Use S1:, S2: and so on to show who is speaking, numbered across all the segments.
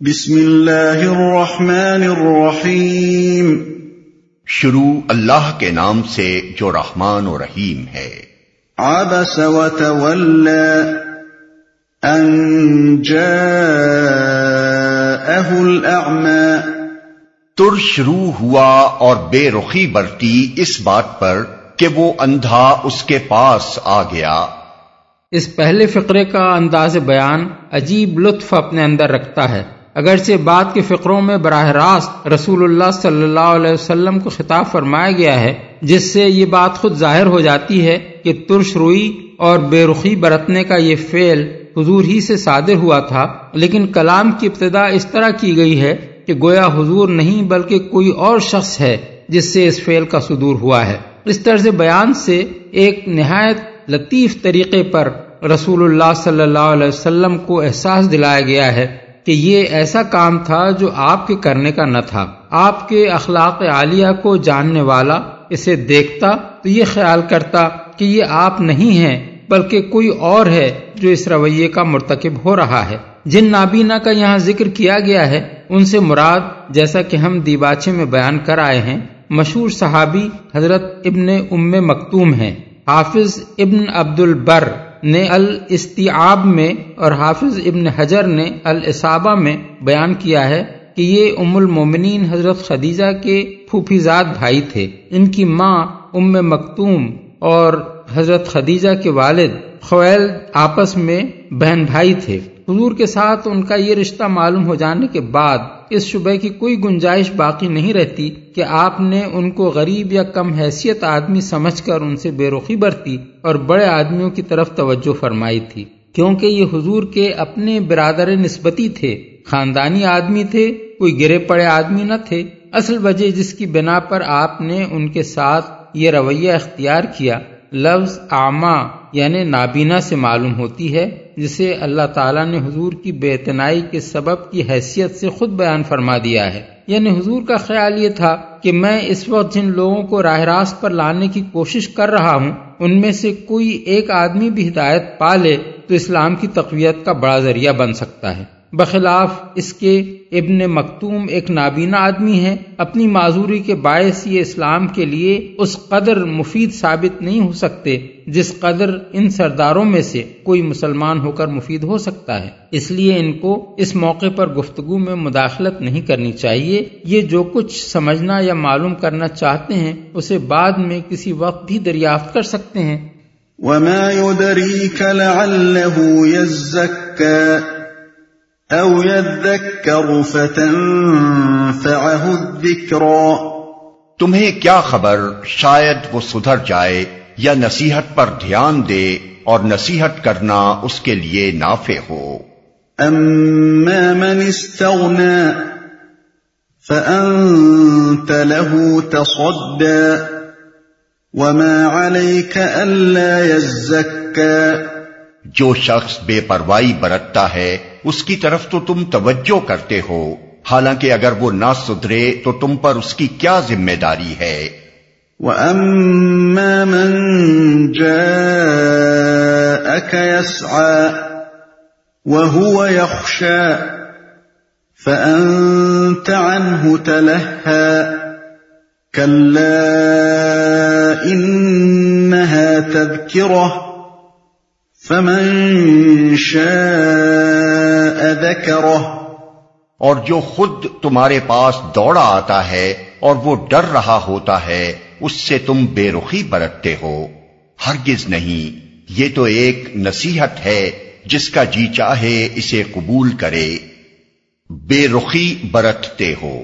S1: بسم اللہ الرحمن الرحیم۔
S2: شروع اللہ کے نام سے جو رحمان و رحیم ہے۔
S1: عبس وتولى ان جاءه الاعمى۔
S2: تر شروع ہوا اور بے رخی برتی اس بات پر کہ وہ اندھا اس کے پاس آ گیا۔
S3: اس پہلے فقرے کا انداز بیان عجیب لطف اپنے اندر رکھتا ہے۔ اگرچہ بعد کے فقروں میں براہ راست رسول اللہ صلی اللہ علیہ وسلم کو خطاب فرمایا گیا ہے، جس سے یہ بات خود ظاہر ہو جاتی ہے کہ ترش روئی اور بے رخی برتنے کا یہ فعل حضور ہی سے صادر ہوا تھا، لیکن کلام کی ابتدا اس طرح کی گئی ہے کہ گویا حضور نہیں بلکہ کوئی اور شخص ہے جس سے اس فعل کا صدور ہوا ہے۔ اس طرز بیان سے ایک نہایت لطیف طریقے پر رسول اللہ صلی اللہ علیہ وسلم کو احساس دلایا گیا ہے۔ کہ یہ ایسا کام تھا جو آپ کے کرنے کا نہ تھا۔ آپ کے اخلاق عالیہ کو جاننے والا، اسے دیکھتا تو یہ خیال کرتا کہ یہ آپ نہیں ہیں، بلکہ کوئی اور ہے جو اس رویے کا مرتکب ہو رہا ہے۔ جن نابینا کا یہاں ذکر کیا گیا ہے، ان سے مراد جیسا کہ ہم دیباچے میں بیان کر آئے ہیں، مشہور صحابی حضرت ابن ام مکتوم ہیں۔ حافظ ابن عبد البر نے الاستیاب میں اور حافظ ابن حجر نے الصابہ میں بیان کیا ہے کہ یہ ام المومنین حضرت خدیجہ کے پھوپھیزاد بھائی تھے۔ ان کی ماں ام مکتوم اور حضرت خدیجہ کے والد خویل آپس میں بہن بھائی تھے۔ حضور کے ساتھ ان کا یہ رشتہ معلوم ہو جانے کے بعد اس شبہ کی کوئی گنجائش باقی نہیں رہتی کہ آپ نے ان کو غریب یا کم حیثیت آدمی سمجھ کر ان سے بے رخی برتی اور بڑے آدمیوں کی طرف توجہ فرمائی تھی۔ کیونکہ یہ حضور کے اپنے برادر نسبتی تھے، خاندانی آدمی تھے، کوئی گرے پڑے آدمی نہ تھے۔ اصل وجہ جس کی بنا پر آپ نے ان کے ساتھ یہ رویہ اختیار کیا، لفظ آما یعنی نابینا سے معلوم ہوتی ہے۔ جسے اللہ تعالیٰ نے حضور کی بے کے سبب کی حیثیت سے خود بیان فرما دیا ہے۔ یعنی حضور کا خیال یہ تھا کہ میں اس وقت جن لوگوں کو راہ راست پر لانے کی کوشش کر رہا ہوں، ان میں سے کوئی ایک آدمی بھی ہدایت پا لے تو اسلام کی تقویت کا بڑا ذریعہ بن سکتا ہے۔ بخلاف اس کے ابن مکتوم ایک نابینا آدمی ہے اپنی معذوری کے باعث یہ اسلام کے لیے اس قدر مفید ثابت نہیں ہو سکتے جس قدر ان سرداروں میں سے کوئی مسلمان ہو کر مفید ہو سکتا ہے۔ اس لیے ان کو اس موقع پر گفتگو میں مداخلت نہیں کرنی چاہیے۔ یہ جو کچھ سمجھنا یا معلوم کرنا چاہتے ہیں، اسے بعد میں کسی وقت بھی دریافت کر سکتے ہیں۔
S1: وما او
S2: تمہیں کیا خبر؟ شاید وہ سدھر جائے یا نصیحت پر دھیان دے اور نصیحت کرنا اس کے لیے نافع ہو۔
S1: اما من استغنا فانت له تصدى وما عليك الا يزكى
S2: جو شخص بے پرواہی برتتا ہے، اس کی طرف تو تم توجہ کرتے ہو۔ حالانکہ اگر وہ نہ سدھرے، تو تم پر اس کی کیا ذمہ داری ہے؟
S1: وَأَمَّا مَن جَاءَكَ يَسْعَى وَهُوَ يَخْشَى فَأَنْتَ عَنْهُ تَلَهَّى كَلَّا إِنَّهَا تَذْكِرَةٌ فمن شاء ذكره
S2: اور جو خود تمہارے پاس دوڑا آتا ہے اور وہ ڈر رہا ہوتا ہے، اس سے تم بے رخی برتتے ہو۔ ہرگز نہیں، یہ تو ایک نصیحت ہے، جس کا جی چاہے اسے قبول کرے۔ بے رخی برتتے ہو۔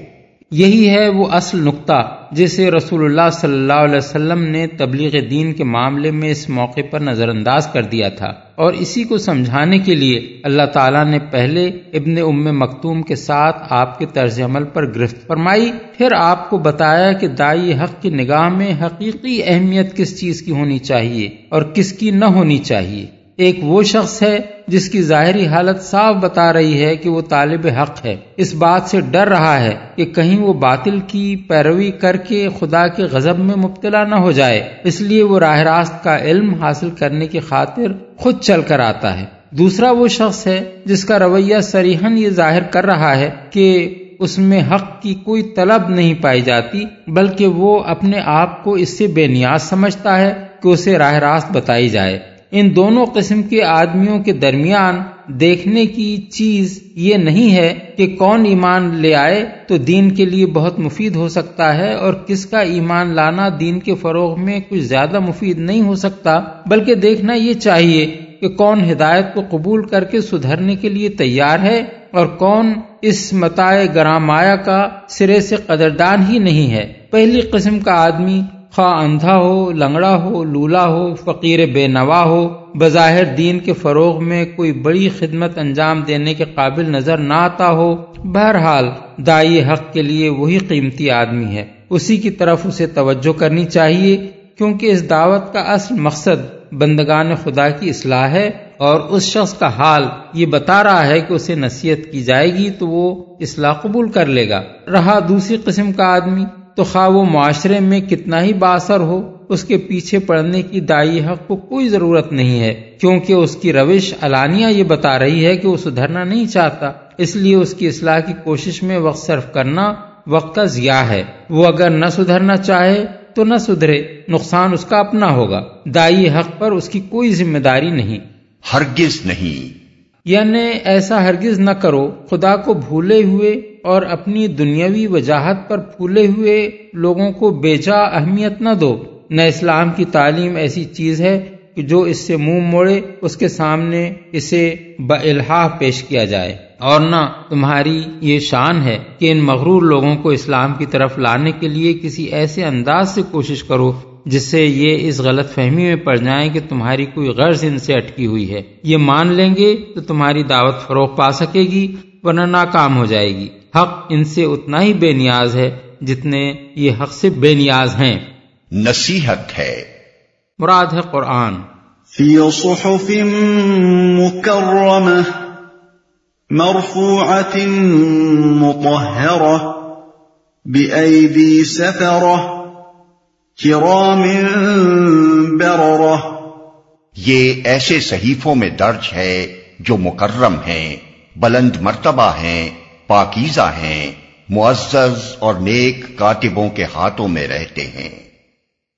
S3: یہی ہے وہ اصل نقطہ جسے رسول اللہ صلی اللہ علیہ وسلم نے تبلیغ دین کے معاملے میں اس موقع پر نظر انداز کر دیا تھا۔ اور اسی کو سمجھانے کے لیے اللہ تعالیٰ نے پہلے ابن ام مکتوم کے ساتھ آپ کے طرز عمل پر گرفت فرمائی، پھر آپ کو بتایا کہ دائی حق کی نگاہ میں حقیقی اہمیت کس چیز کی ہونی چاہیے اور کس کی نہ ہونی چاہیے۔ ایک وہ شخص ہے جس کی ظاہری حالت صاف بتا رہی ہے کہ وہ طالب حق ہے۔ اس بات سے ڈر رہا ہے کہ کہیں وہ باطل کی پیروی کر کے خدا کے غضب میں مبتلا نہ ہو جائے۔ اس لیے وہ راہ راست کا علم حاصل کرنے کی خاطر خود چل کر آتا ہے۔ دوسرا وہ شخص ہے جس کا رویہ سریحن یہ ظاہر کر رہا ہے کہ اس میں حق کی کوئی طلب نہیں پائی جاتی، بلکہ وہ اپنے آپ کو اس سے بے نیاز سمجھتا ہے کہ اسے راہ راست بتائی جائے۔ ان دونوں قسم کے آدمیوں کے درمیان دیکھنے کی چیز یہ نہیں ہے کہ کون ایمان لے آئے تو دین کے لیے بہت مفید ہو سکتا ہے اور کس کا ایمان لانا دین کے فروغ میں کچھ زیادہ مفید نہیں ہو سکتا، بلکہ دیکھنا یہ چاہیے کہ کون ہدایت کو قبول کر کے سدھرنے کے لیے تیار ہے اور کون اس متائے گرامایا کا سرے سے قدردان ہی نہیں ہے۔ پہلی قسم کا آدمی خواہ اندھا ہو، لنگڑا ہو، لولا ہو، فقیر بے نوا ہو، بظاہر دین کے فروغ میں کوئی بڑی خدمت انجام دینے کے قابل نظر نہ آتا ہو، بہرحال دائی حق کے لیے وہی قیمتی آدمی ہے۔ اسی کی طرف اسے توجہ کرنی چاہیے، کیونکہ اس دعوت کا اصل مقصد بندگان خدا کی اصلاح ہے۔ اور اس شخص کا حال یہ بتا رہا ہے کہ اسے نصیحت کی جائے گی تو وہ اصلاح قبول کر لے گا۔ رہا دوسری قسم کا آدمی تو خواہ وہ معاشرے میں کتنا ہی باثر ہو اس کے پیچھے پڑنے کی دائی حق کو کوئی ضرورت نہیں ہے کیونکہ اس کی روش علانیہ یہ بتا رہی ہے کہ وہ سدھرنا نہیں چاہتا اس لیے اس کی اصلاح کی کوشش میں وقت صرف کرنا وقت کا ضیاع ہے۔ وہ اگر نہ سدھرنا چاہے تو نہ سدھرے نقصان اس کا اپنا ہوگا۔ دائی حق پر اس کی کوئی ذمہ داری نہیں۔
S2: ہرگز نہیں۔
S3: یعنی ایسا ہرگز نہ کرو خدا کو بھولے ہوئے اور اپنی دنیاوی وجاہت پر پھولے ہوئے لوگوں کو بیجا اہمیت نہ دو۔ نہ اسلام کی تعلیم ایسی چیز ہے کہ جو اس سے منہ موڑے، اس کے سامنے اسے بالحاف پیش کیا جائے۔ اور نہ تمہاری یہ شان ہے کہ ان مغرور لوگوں کو اسلام کی طرف لانے کے لیے کسی ایسے انداز سے کوشش کرو جس سے یہ اس غلط فہمی میں پڑ جائیں کہ تمہاری کوئی غرض ان سے اٹکی ہوئی ہے۔ یہ مان لیں گے تو تمہاری دعوت فروغ پا سکے گی، ورنہ ناکام ہو جائے گی۔ حق ان سے اتنا ہی بے نیاز ہے جتنے یہ حق سے بے نیاز ہیں۔
S2: نصیحت ہے۔
S3: مراد ہے قرآن۔
S1: فی صحف مکرمہ مرفوعت مطہرہ بأیدی سفرہ کرام بررہ۔
S2: یہ ایسے صحیفوں میں درج ہے جو مکرم ہیں بلند مرتبہ ہیں۔ پاکیزہ ہیں، معزز اور نیک کاتبوں کے ہاتھوں میں رہتے ہیں۔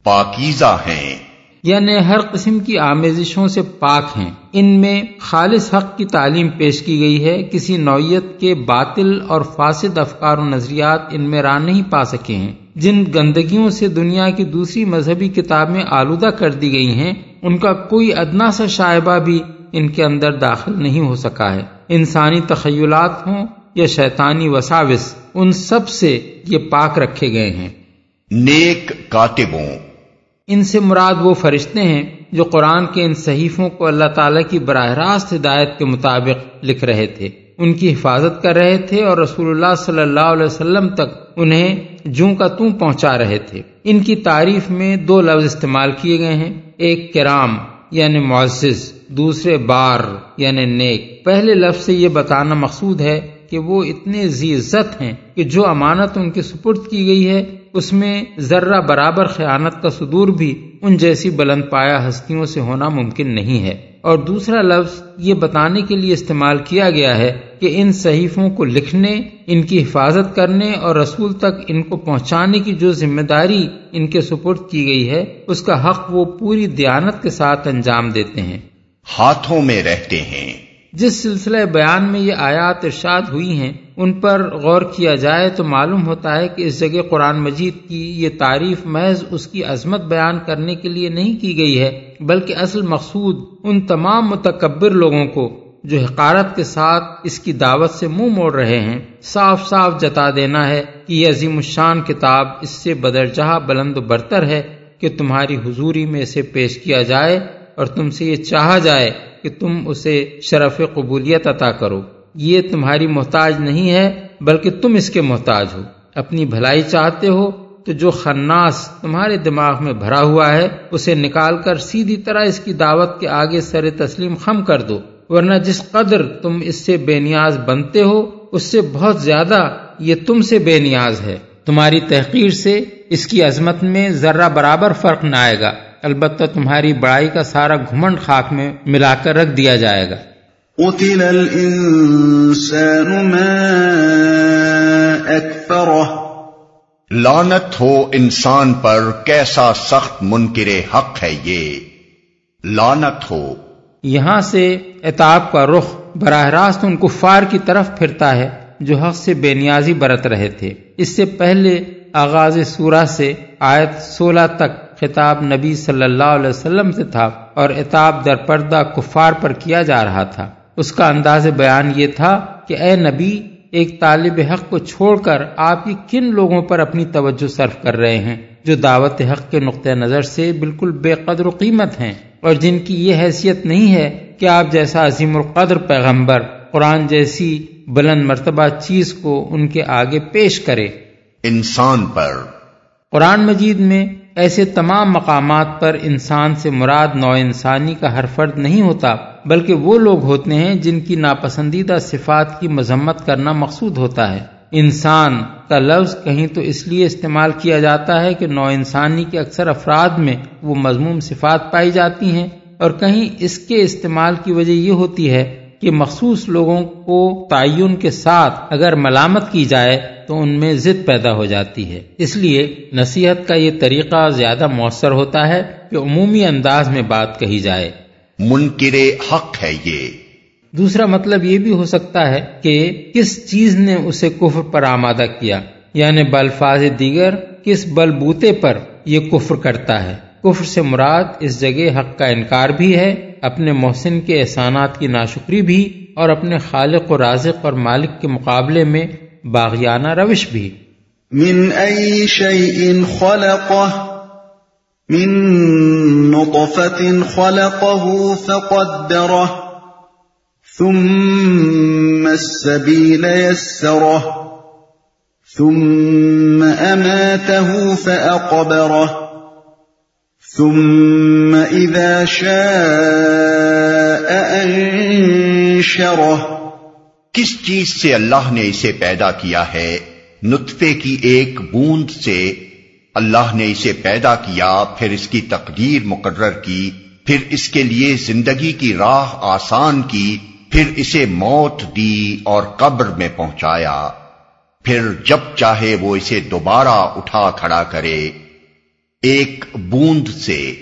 S2: پاکیزہ ہیں۔
S3: یعنی ہر قسم کی آمیزشوں سے پاک ہیں۔ ان میں خالص حق کی تعلیم پیش کی گئی ہے۔ کسی نوعیت کے باطل اور فاسد افکار و نظریات ان میں راہ نہیں پا سکے ہیں۔ جن گندگیوں سے دنیا کی دوسری مذہبی کتابیں آلودہ کر دی گئی ہیں، ان کا کوئی ادنا سا شائبہ بھی ان کے اندر داخل نہیں ہو سکا ہے۔ انسانی تخیلات ہوں یا شیطانی وساوس ان سب سے یہ پاک رکھے گئے ہیں۔
S2: نیک کاتبوں۔
S3: ان سے مراد وہ فرشتے ہیں جو قرآن کے ان صحیفوں کو اللہ تعالیٰ کی براہ راست ہدایت کے مطابق لکھ رہے تھے۔ ان کی حفاظت کر رہے تھے اور رسول اللہ صلی اللہ علیہ وسلم تک انہیں جوں کا توں پہنچا رہے تھے۔ ان کی تعریف میں دو لفظ استعمال کیے گئے ہیں ایک کرام یعنی معزز دوسرے بار یعنی نیک۔ پہلے لفظ سے یہ بتانا مقصود ہے کہ وہ اتنے زی عزت ہیں کہ جو امانت ان کے سپرد کی گئی ہے، اس میں ذرہ برابر خیانت کا صدور بھی ان جیسی بلند پایا ہستیوں سے ہونا ممکن نہیں ہے۔ اور دوسرا لفظ یہ بتانے کے لیے استعمال کیا گیا ہے کہ ان صحیفوں کو لکھنے، ان کی حفاظت کرنے اور رسول تک ان کو پہنچانے کی جو ذمہ داری ان کے سپرد کی گئی ہے، اس کا حق وہ پوری دیانت کے ساتھ انجام دیتے ہیں۔
S2: ہاتھوں میں رہتے ہیں۔
S3: جس سلسلہ بیان میں یہ آیات ارشاد ہوئی ہیں، ان پر غور کیا جائے تو معلوم ہوتا ہے کہ اس جگہ قرآن مجید کی یہ تعریف محض اس کی عظمت بیان کرنے کے لیے نہیں کی گئی ہے، بلکہ اصل مقصود ان تمام متکبر لوگوں کو جو حقارت کے ساتھ اس کی دعوت سے منہ مو موڑ رہے ہیں، صاف صاف جتا دینا ہے کہ یہ عظیم الشان کتاب اس سے بدرجہ بلند و برتر ہے کہ تمہاری حضوری میں اسے پیش کیا جائے اور تم سے یہ چاہا جائے کہ تم اسے شرف قبولیت عطا کرو۔ یہ تمہاری محتاج نہیں ہے، بلکہ تم اس کے محتاج ہو۔ اپنی بھلائی چاہتے ہو تو جو خناس تمہارے دماغ میں بھرا ہوا ہے، اسے نکال کر سیدھی طرح اس کی دعوت کے آگے سر تسلیم خم کر دو۔ ورنہ جس قدر تم اس سے بے نیاز بنتے ہو، اس سے بہت زیادہ یہ تم سے بے نیاز ہے۔ تمہاری تحقیر سے اس کی عظمت میں ذرہ برابر فرق نہ آئے گا۔ البتہ تمہاری بڑائی کا سارا گھمنڈ خاک میں ملا کر رکھ دیا جائے گا۔
S1: قتل الإنسان ما أكفره۔
S2: لانت ہو انسان پر کیسا سخت منکر حق ہے یہ۔ لانت ہو۔
S3: یہاں سے اتاب کا رخ براہ راست ان کفار کی طرف پھرتا ہے جو حق سے بے نیازی برت رہے تھے۔ اس سے پہلے آغاز سورہ سے آیت سولہ تک خطاب نبی صلی اللہ علیہ وسلم سے تھا اور اتاب در پردہ کفار پر کیا جا رہا تھا۔ اس کا انداز بیان یہ تھا کہ اے نبی ایک طالب حق کو چھوڑ کر آپ یہ کن لوگوں پر اپنی توجہ صرف کر رہے ہیں جو دعوت حق کے نقطۂ نظر سے بالکل بے قدر و قیمت ہیں اور جن کی یہ حیثیت نہیں ہے کہ آپ جیسا عظیم القدر پیغمبر قرآن جیسی بلند مرتبہ چیز کو ان کے آگے پیش کرے۔
S2: انسان پر۔
S3: قرآن مجید میں ایسے تمام مقامات پر انسان سے مراد نو انسانی کا ہر فرد نہیں ہوتا، بلکہ وہ لوگ ہوتے ہیں جن کی ناپسندیدہ صفات کی مذمت کرنا مقصود ہوتا ہے۔ انسان کا لفظ کہیں تو اس لیے استعمال کیا جاتا ہے کہ نو انسانی کے اکثر افراد میں وہ مضموم صفات پائی جاتی ہیں، اور کہیں اس کے استعمال کی وجہ یہ ہوتی ہے کہ مخصوص لوگوں کو تعین کے ساتھ اگر ملامت کی جائے تو ان میں ضد پیدا ہو جاتی ہے۔ اس لیے نصیحت کا یہ طریقہ زیادہ مؤثر ہوتا ہے کہ عمومی انداز میں بات کہی جائے۔
S2: منکر حق ہے یہ۔
S3: دوسرا مطلب یہ بھی ہو سکتا ہے کہ کس چیز نے اسے کفر پر آمادہ کیا یعنی بلفاظ دیگر کس بل بوتے پر یہ کفر کرتا ہے۔ کفر سے مراد اس جگہ حق کا انکار بھی ہے اپنے محسن کے احسانات کی ناشکری بھی اور اپنے خالق و رازق اور مالک کے مقابلے میں باغیانہ روش بھی۔
S1: من ای شیء خلقه، من نطفة خلقه فقدره، ثم السبيل يسره، ثم أماته فأقبره، ثم إذا شاء أنشره۔
S2: کس چیز سے اللہ نے اسے پیدا کیا ہے؟ نطفے کی ایک بوند سے اللہ نے اسے پیدا کیا، پھر اس کی تقدیر مقرر کی، پھر اس کے لیے زندگی کی راہ آسان کی، پھر اسے موت دی اور قبر میں پہنچایا۔ پھر جب چاہے وہ اسے دوبارہ اٹھا کھڑا کرے۔ ایک بوند سے۔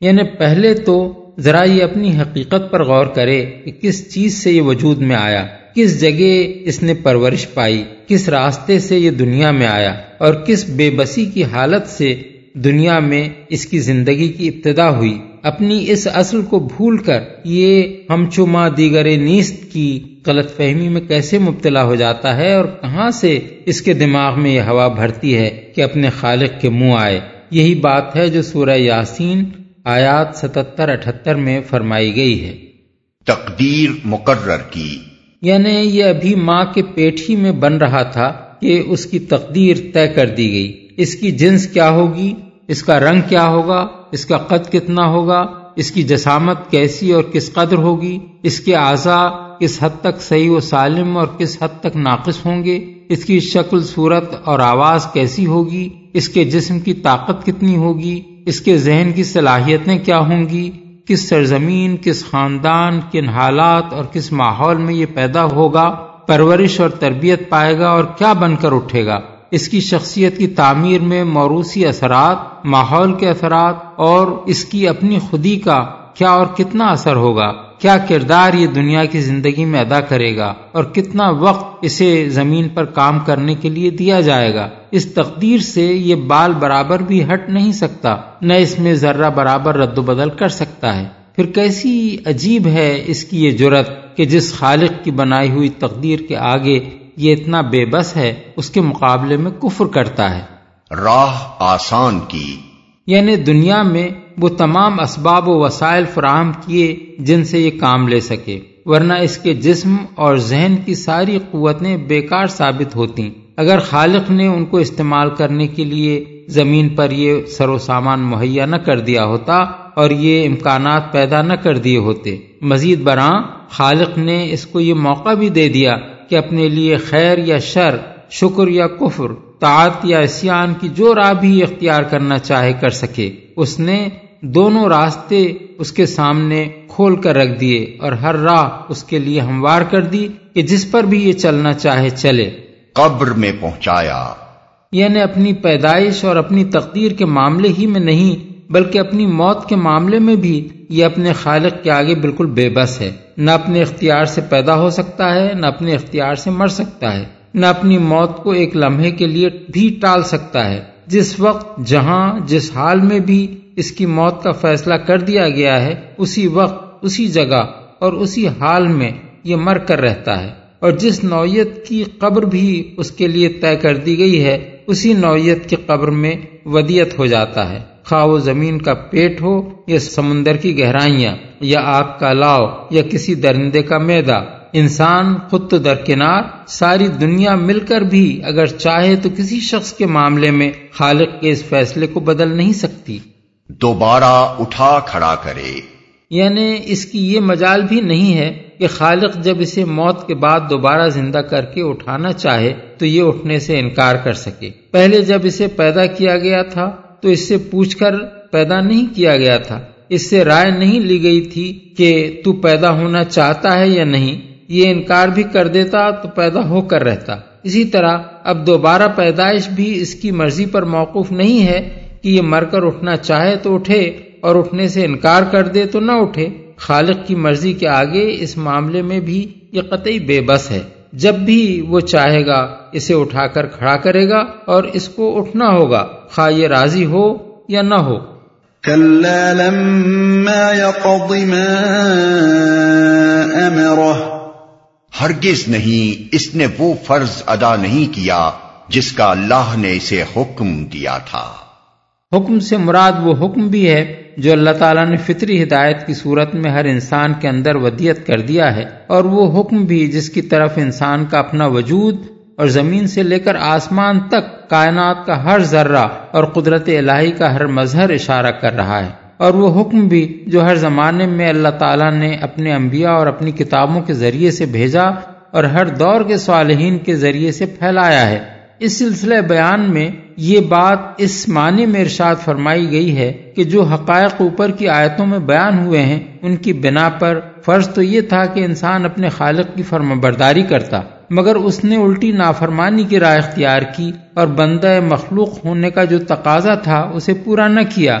S3: یعنی پہلے تو ذرا یہ اپنی حقیقت پر غور کرے کہ کس چیز سے یہ وجود میں آیا۔ کس جگہ اس نے پرورش پائی؟ کس راستے سے یہ دنیا میں آیا؟ اور کس بے بسی کی حالت سے دنیا میں اس کی زندگی کی ابتدا ہوئی؟ اپنی اس اصل کو بھول کر یہ ہم چما دیگر نیست کی غلط فہمی میں کیسے مبتلا ہو جاتا ہے؟ اور کہاں سے اس کے دماغ میں یہ ہوا بھرتی ہے کہ اپنے خالق کے منہ آئے؟ یہی بات ہے جو سورہ یاسین آیات ستتر اٹھتر میں فرمائی گئی ہے۔
S2: تقدیر مقرر کی۔
S3: یعنی یہ ابھی ماں کے پیٹ ہی میں بن رہا تھا کہ اس کی تقدیر طے کر دی گئی۔ اس کی جنس کیا ہوگی؟ اس کا رنگ کیا ہوگا؟ اس کا قد کتنا ہوگا؟ اس کی جسامت کیسی اور کس قدر ہوگی؟ اس کے اعضاء کس حد تک صحیح و سالم اور کس حد تک ناقص ہوں گے؟ اس کی شکل، صورت اور آواز کیسی ہوگی؟ اس کے جسم کی طاقت کتنی ہوگی؟ اس کے ذہن کی صلاحیتیں کیا ہوں گی؟ کس سرزمین، کس خاندان، کن حالات اور کس ماحول میں یہ پیدا ہوگا، پرورش اور تربیت پائے گا اور کیا بن کر اٹھے گا؟ اس کی شخصیت کی تعمیر میں موروثی اثرات، ماحول کے اثرات اور اس کی اپنی خودی کا کیا اور کتنا اثر ہوگا؟ کیا کردار یہ دنیا کی زندگی میں ادا کرے گا؟ اور کتنا وقت اسے زمین پر کام کرنے کے لیے دیا جائے گا؟ اس تقدیر سے یہ بال برابر بھی ہٹ نہیں سکتا، نہ اس میں ذرہ برابر رد و بدل کر سکتا ہے۔ پھر کیسی عجیب ہے اس کی یہ جرت کہ جس خالق کی بنائی ہوئی تقدیر کے آگے یہ اتنا بے بس ہے، اس کے مقابلے میں کفر کرتا ہے۔
S2: راہ آسان کی۔
S3: یعنی دنیا میں وہ تمام اسباب و وسائل فراہم کیے جن سے یہ کام لے سکے، ورنہ اس کے جسم اور ذہن کی ساری قوتیں بیکار ثابت ہوتی اگر خالق نے ان کو استعمال کرنے کے لیے زمین پر یہ سر و سامان مہیا نہ کر دیا ہوتا اور یہ امکانات پیدا نہ کر دیے ہوتے۔ مزید برآں خالق نے اس کو یہ موقع بھی دے دیا کہ اپنے لیے خیر یا شر شکر یا کفر طاعت یا اسیان کی جو راہ بھی اختیار کرنا چاہے کر سکے۔ اس نے دونوں راستے اس کے سامنے کھول کر رکھ دیے اور ہر راہ اس کے لیے ہموار کر دی کہ جس پر بھی یہ چلنا چاہے چلے۔
S2: قبر میں پہنچایا۔
S3: یعنی اپنی پیدائش اور اپنی تقدیر کے معاملے ہی میں نہیں بلکہ اپنی موت کے معاملے میں بھی یہ اپنے خالق کے آگے بالکل بے بس ہے۔ نہ اپنے اختیار سے پیدا ہو سکتا ہے نہ اپنے اختیار سے مر سکتا ہے۔ نہ اپنی موت کو ایک لمحے کے لیے بھی ٹال سکتا ہے۔ جس وقت، جہاں، جس حال میں بھی اس کی موت کا فیصلہ کر دیا گیا ہے، اسی وقت، اسی جگہ اور اسی حال میں یہ مر کر رہتا ہے۔ اور جس نوعیت کی قبر بھی اس کے لیے طے کر دی گئی ہے، اسی نوعیت کی قبر میں ودیت ہو جاتا ہے۔ خواہ وہ زمین کا پیٹ ہو یا سمندر کی گہرائیاں یا آگ کا لاؤ یا کسی درندے کا میدا انسان خود تو درکنار ساری دنیا مل کر بھی اگر چاہے تو کسی شخص کے معاملے میں خالق کے اس فیصلے کو بدل نہیں سکتی۔
S2: دوبارہ اٹھا کھڑا کرے۔
S3: یعنی اس کی یہ مجال بھی نہیں ہے کہ خالق جب اسے موت کے بعد دوبارہ زندہ کر کے اٹھانا چاہے تو یہ اٹھنے سے انکار کر سکے۔ پہلے جب اسے پیدا کیا گیا تھا تو اس سے پوچھ کر پیدا نہیں کیا گیا تھا۔ اس سے رائے نہیں لی گئی تھی کہ تو پیدا ہونا چاہتا ہے یا نہیں۔ یہ انکار بھی کر دیتا تو پیدا ہو کر رہتا۔ اسی طرح اب دوبارہ پیدائش بھی اس کی مرضی پر موقف نہیں ہے کہ یہ مر کر اٹھنا چاہے تو اٹھے اور اٹھنے سے انکار کر دے تو نہ اٹھے۔ خالق کی مرضی کے آگے اس معاملے میں بھی یہ قطعی بے بس ہے۔ جب بھی وہ چاہے گا اسے اٹھا کر کھڑا کرے گا اور اس کو اٹھنا ہوگا، خواہ یہ راضی ہو یا نہ ہو۔
S2: ہرگز نہیں، اس نے وہ فرض ادا نہیں کیا جس کا اللہ نے اسے حکم دیا تھا۔
S3: حکم سے مراد وہ حکم بھی ہے جو اللہ تعالیٰ نے فطری ہدایت کی صورت میں ہر انسان کے اندر ودیت کر دیا ہے، اور وہ حکم بھی جس کی طرف انسان کا اپنا وجود اور زمین سے لے کر آسمان تک کائنات کا ہر ذرہ اور قدرت الہی کا ہر مظہر اشارہ کر رہا ہے۔ اور وہ حکم بھی جو ہر زمانے میں اللہ تعالیٰ نے اپنے انبیاء اور اپنی کتابوں کے ذریعے سے بھیجا اور ہر دور کے صالحین کے ذریعے سے پھیلایا ہے۔ اس سلسلے بیان میں یہ بات اس معنی میں ارشاد فرمائی گئی ہے کہ جو حقائق اوپر کی آیتوں میں بیان ہوئے ہیں، ان کی بنا پر فرض تو یہ تھا کہ انسان اپنے خالق کی فرم برداری کرتا، مگر اس نے الٹی نافرمانی کی رائے اختیار کی اور بندہ مخلوق ہونے کا جو تقاضا تھا، اسے پورا نہ کیا۔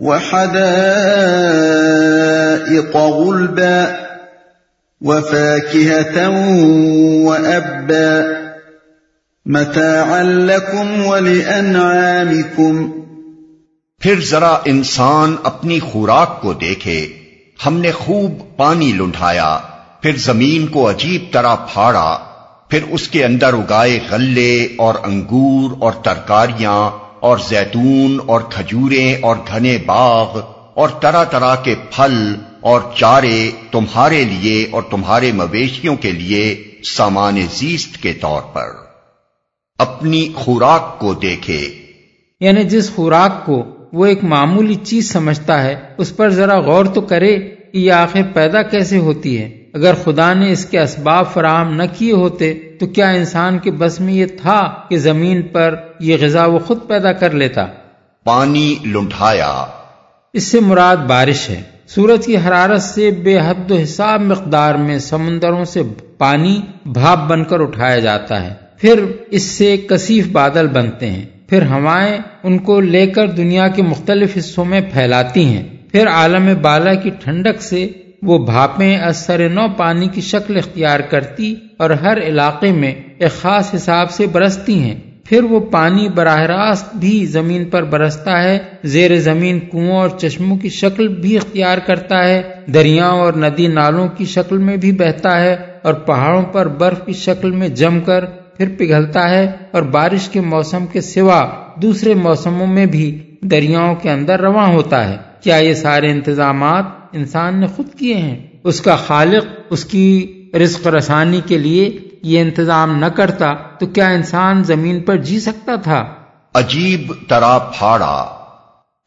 S1: وحدائق غلبا وفاكهة وأبا متاعا لكم ولأنعامكم
S2: پھر ذرا انسان اپنی خوراک کو دیکھے۔ ہم نے خوب پانی لنڈایا پھر زمین کو عجیب طرح پھاڑا، پھر اس کے اندر اگائے غلے اور انگور اور ترکاریاں اور زیتون اور کھجوریں اور گھنے باغ اور طرح طرح کے پھل اور چارے تمہارے لیے اور تمہارے مویشیوں کے لیے سامان زیست کے طور پر۔ اپنی خوراک کو دیکھے۔
S3: یعنی جس خوراک کو وہ ایک معمولی چیز سمجھتا ہے، اس پر ذرا غور تو کرے کہ یہ آخر پیدا کیسے ہوتی ہے اگر خدا نے اس کے اسباب فراہم نہ کیے ہوتے تو کیا انسان کے بس میں یہ تھا کہ زمین پر یہ غذا وہ خود پیدا کر لیتا؟
S2: پانی لنڈایا
S3: اس سے مراد بارش ہے۔ سورج کی حرارت سے بے حد و حساب مقدار میں سمندروں سے پانی بھاپ بن کر اٹھایا جاتا ہے۔ پھر اس سے کثیف بادل بنتے ہیں۔ پھر ہوائیں ان کو لے کر دنیا کے مختلف حصوں میں پھیلاتی ہیں۔ پھر عالم بالا کی ٹھنڈک سے وہ بھاپیں اثر نو پانی کی شکل اختیار کرتی اور ہر علاقے میں ایک خاص حساب سے برستی ہیں۔ پھر وہ پانی براہ راست بھی زمین پر برستا ہے۔ زیر زمین کنو اور چشموں کی شکل بھی اختیار کرتا ہے۔ دریاؤں اور ندی نالوں کی شکل میں بھی بہتا ہے اور پہاڑوں پر برف کی شکل میں جم کر پھر پگھلتا ہے اور بارش کے موسم کے سوا دوسرے موسموں میں بھی دریاؤں کے اندر رواں ہوتا ہے۔ کیا یہ سارے انتظامات انسان نے خود کیے ہیں؟ اس کا خالق اس کی رزق رسانی کے لیے یہ انتظام نہ کرتا تو کیا انسان زمین پر جی سکتا تھا؟
S2: عجیب طرح پھاڑا۔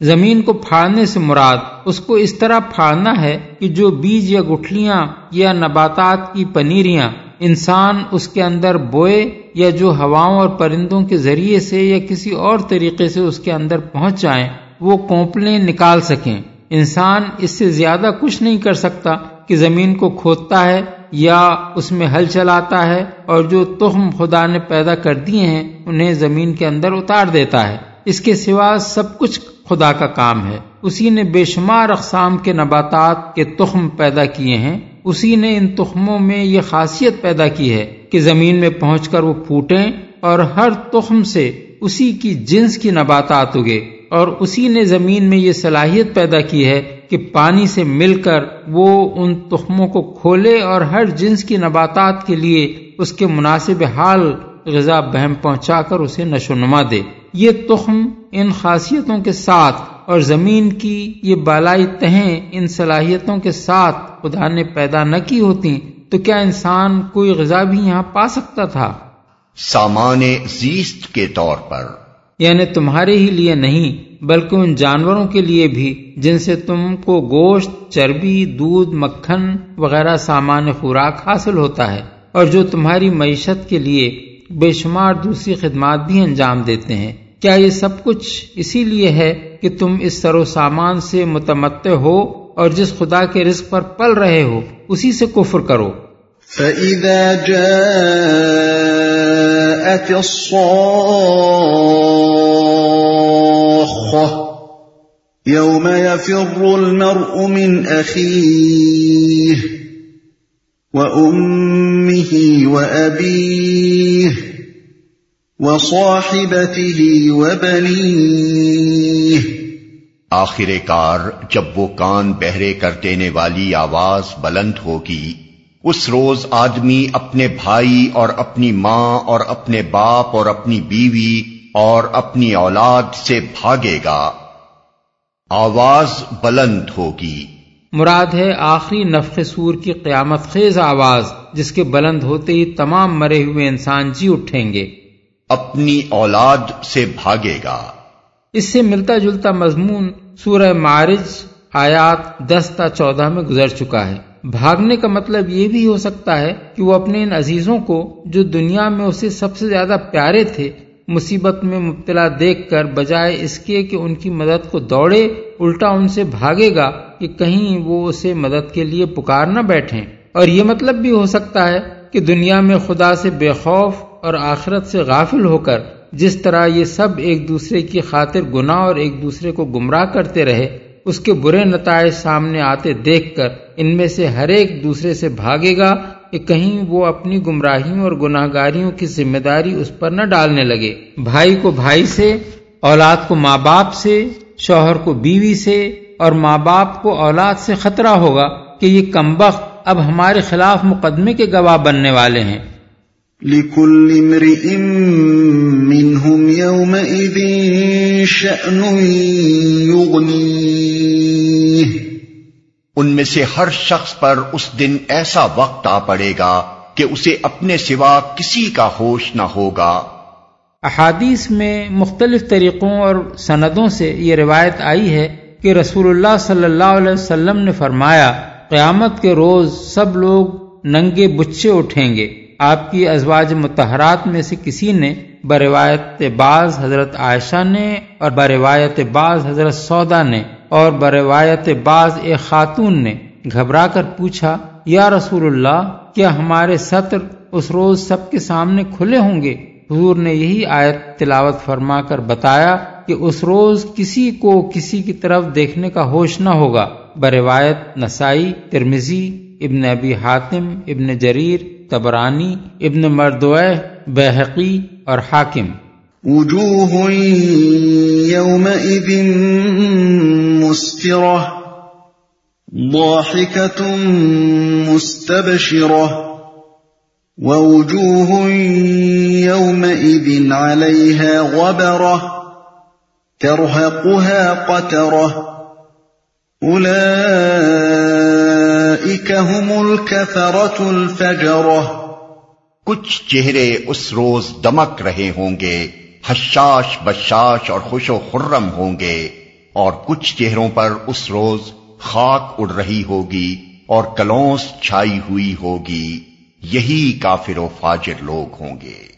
S3: زمین کو پھاڑنے سے مراد اس کو اس طرح پھاڑنا ہے کہ جو بیج یا گٹھلیاں یا نباتات کی پنیریاں انسان اس کے اندر بوئے یا جو ہواؤں اور پرندوں کے ذریعے سے یا کسی اور طریقے سے اس کے اندر پہنچ جائیں وہ کونپلیں نکال سکیں۔ انسان اس سے زیادہ کچھ نہیں کر سکتا کہ زمین کو کھودتا ہے یا اس میں ہل چلاتا ہے اور جو تخم خدا نے پیدا کر دیے ہیں، انہیں زمین کے اندر اتار دیتا ہے۔ اس کے سوا سب کچھ خدا کا کام ہے۔ اسی نے بے شمار اقسام کے نباتات کے تخم پیدا کیے ہیں۔ اسی نے ان تخموں میں یہ خاصیت پیدا کی ہے کہ زمین میں پہنچ کر وہ پھوٹیں اور ہر تخم سے اسی کی جنس کی نباتات اگے۔ اور اسی نے زمین میں یہ صلاحیت پیدا کی ہے کہ پانی سے مل کر وہ ان تخموں کو کھولے اور ہر جنس کی نباتات کے لیے اس کے مناسب حال غذا بہم پہنچا کر اسے نشو نما دے۔ یہ تخم ان خاصیتوں کے ساتھ اور زمین کی یہ بالائی تہیں ان صلاحیتوں کے ساتھ خدا نے پیدا نہ کی ہوتی تو کیا انسان کوئی غذا بھی یہاں پا سکتا تھا؟
S2: سامان زیست کے طور پر۔
S3: یعنی تمہارے ہی لیے نہیں بلکہ ان جانوروں کے لیے بھی، جن سے تم کو گوشت، چربی، دودھ، مکھن وغیرہ سامان، خوراک حاصل ہوتا ہے اور جو تمہاری معیشت کے لیے بے شمار دوسری خدمات بھی انجام دیتے ہیں۔ کیا یہ سب کچھ اسی لیے ہے کہ تم اس سر و سامان سے متمت ہو اور جس خدا کے رزق پر پل رہے ہو، اسی سے کفر کرو؟
S1: فَإِذَا جَاءَتِ الصَّاخَّةِ يَوْمَ يَفِرُّ الْمَرْءُ مِنْ أَخِيهِ وَأُمِّهِ وَأَبِيهِ
S2: آخر کار جب وہ کان بہرے کر دینے والی آواز بلند ہوگی، اس روز آدمی اپنے بھائی اور اپنی ماں اور اپنے باپ اور اپنی بیوی اور اپنی اولاد سے بھاگے گا۔ آواز بلند ہوگی۔
S3: مراد ہے آخری نفق سور کی قیامت خیز آواز جس کے بلند ہوتے ہی تمام مرے ہوئے انسان جی اٹھیں گے۔
S2: اپنی اولاد سے بھاگے گا۔
S3: اس سے ملتا جلتا مضمون سورہ معرج آیات دس تا چودہ میں گزر چکا ہے۔ بھاگنے کا مطلب یہ بھی ہو سکتا ہے کہ وہ اپنے ان عزیزوں کو جو دنیا میں اسے سب سے زیادہ پیارے تھے مصیبت میں مبتلا دیکھ کر بجائے اس کے کہ ان کی مدد کو دوڑے، الٹا ان سے بھاگے گا کہ کہیں وہ اسے مدد کے لیے پکار نہ بیٹھیں۔ اور یہ مطلب بھی ہو سکتا ہے کہ دنیا میں خدا سے بے خوف اور آخرت سے غافل ہو کر جس طرح یہ سب ایک دوسرے کی خاطر گناہ اور ایک دوسرے کو گمراہ کرتے رہے اس کے برے نتائج سامنے آتے دیکھ کر ان میں سے ہر ایک دوسرے سے بھاگے گا کہ کہیں وہ اپنی گمراہیوں اور گناہ گاریوں کی ذمہ داری اس پر نہ ڈالنے لگے۔ بھائی کو بھائی سے، اولاد کو ماں باپ سے، شوہر کو بیوی سے اور ماں باپ کو اولاد سے خطرہ ہوگا کہ یہ کمبخت اب ہمارے خلاف مقدمے کے گواہ بننے والے ہیں۔
S1: لِكُلِّ امْرِئٍ مِّنْهُمْ يَوْمَئِذٍ شَأْنٌ يُغْنِيهِ.
S2: ان میں سے ہر شخص پر اس دن ایسا وقت آ پڑے گا کہ اسے اپنے سوا کسی کا ہوش نہ ہوگا۔
S3: احادیث میں مختلف طریقوں اور سندوں سے یہ روایت آئی ہے کہ رسول اللہ صلی اللہ علیہ وسلم نے فرمایا قیامت کے روز سب لوگ ننگے بچے اٹھیں گے۔ آپ کی ازواج متحرات میں سے کسی نے بروایت بعض حضرت عائشہ نے اور بروایت بعض حضرت سودا نے اور بروایت بعض ایک خاتون نے گھبرا کر پوچھا، یا رسول اللہ، کیا ہمارے سطر اس روز سب کے سامنے کھلے ہوں گے؟ حضور نے یہی آیت تلاوت فرما کر بتایا کہ اس روز کسی کو کسی کی طرف دیکھنے کا ہوش نہ ہوگا۔ بروایت نسائی ترمزی ابن ابی حاتم، ابن جریر تبرانی ابن مردوہ بحقی اور حاکم۔
S1: وجوه يومئذ مسفرة، ضاحكة مستبشرة، ووجوه يومئذ عليها غبرة، ترهقها قترة، أولئك هم
S2: کچھ چہرے اس روز دمک رہے ہوں گے، حشاش، بشاش اور خوش و خرم ہوں گے، اور کچھ چہروں پر اس روز خاک اڑ رہی ہوگی اور کلونس چھائی ہوئی ہوگی، یہی کافر و فاجر لوگ ہوں گے۔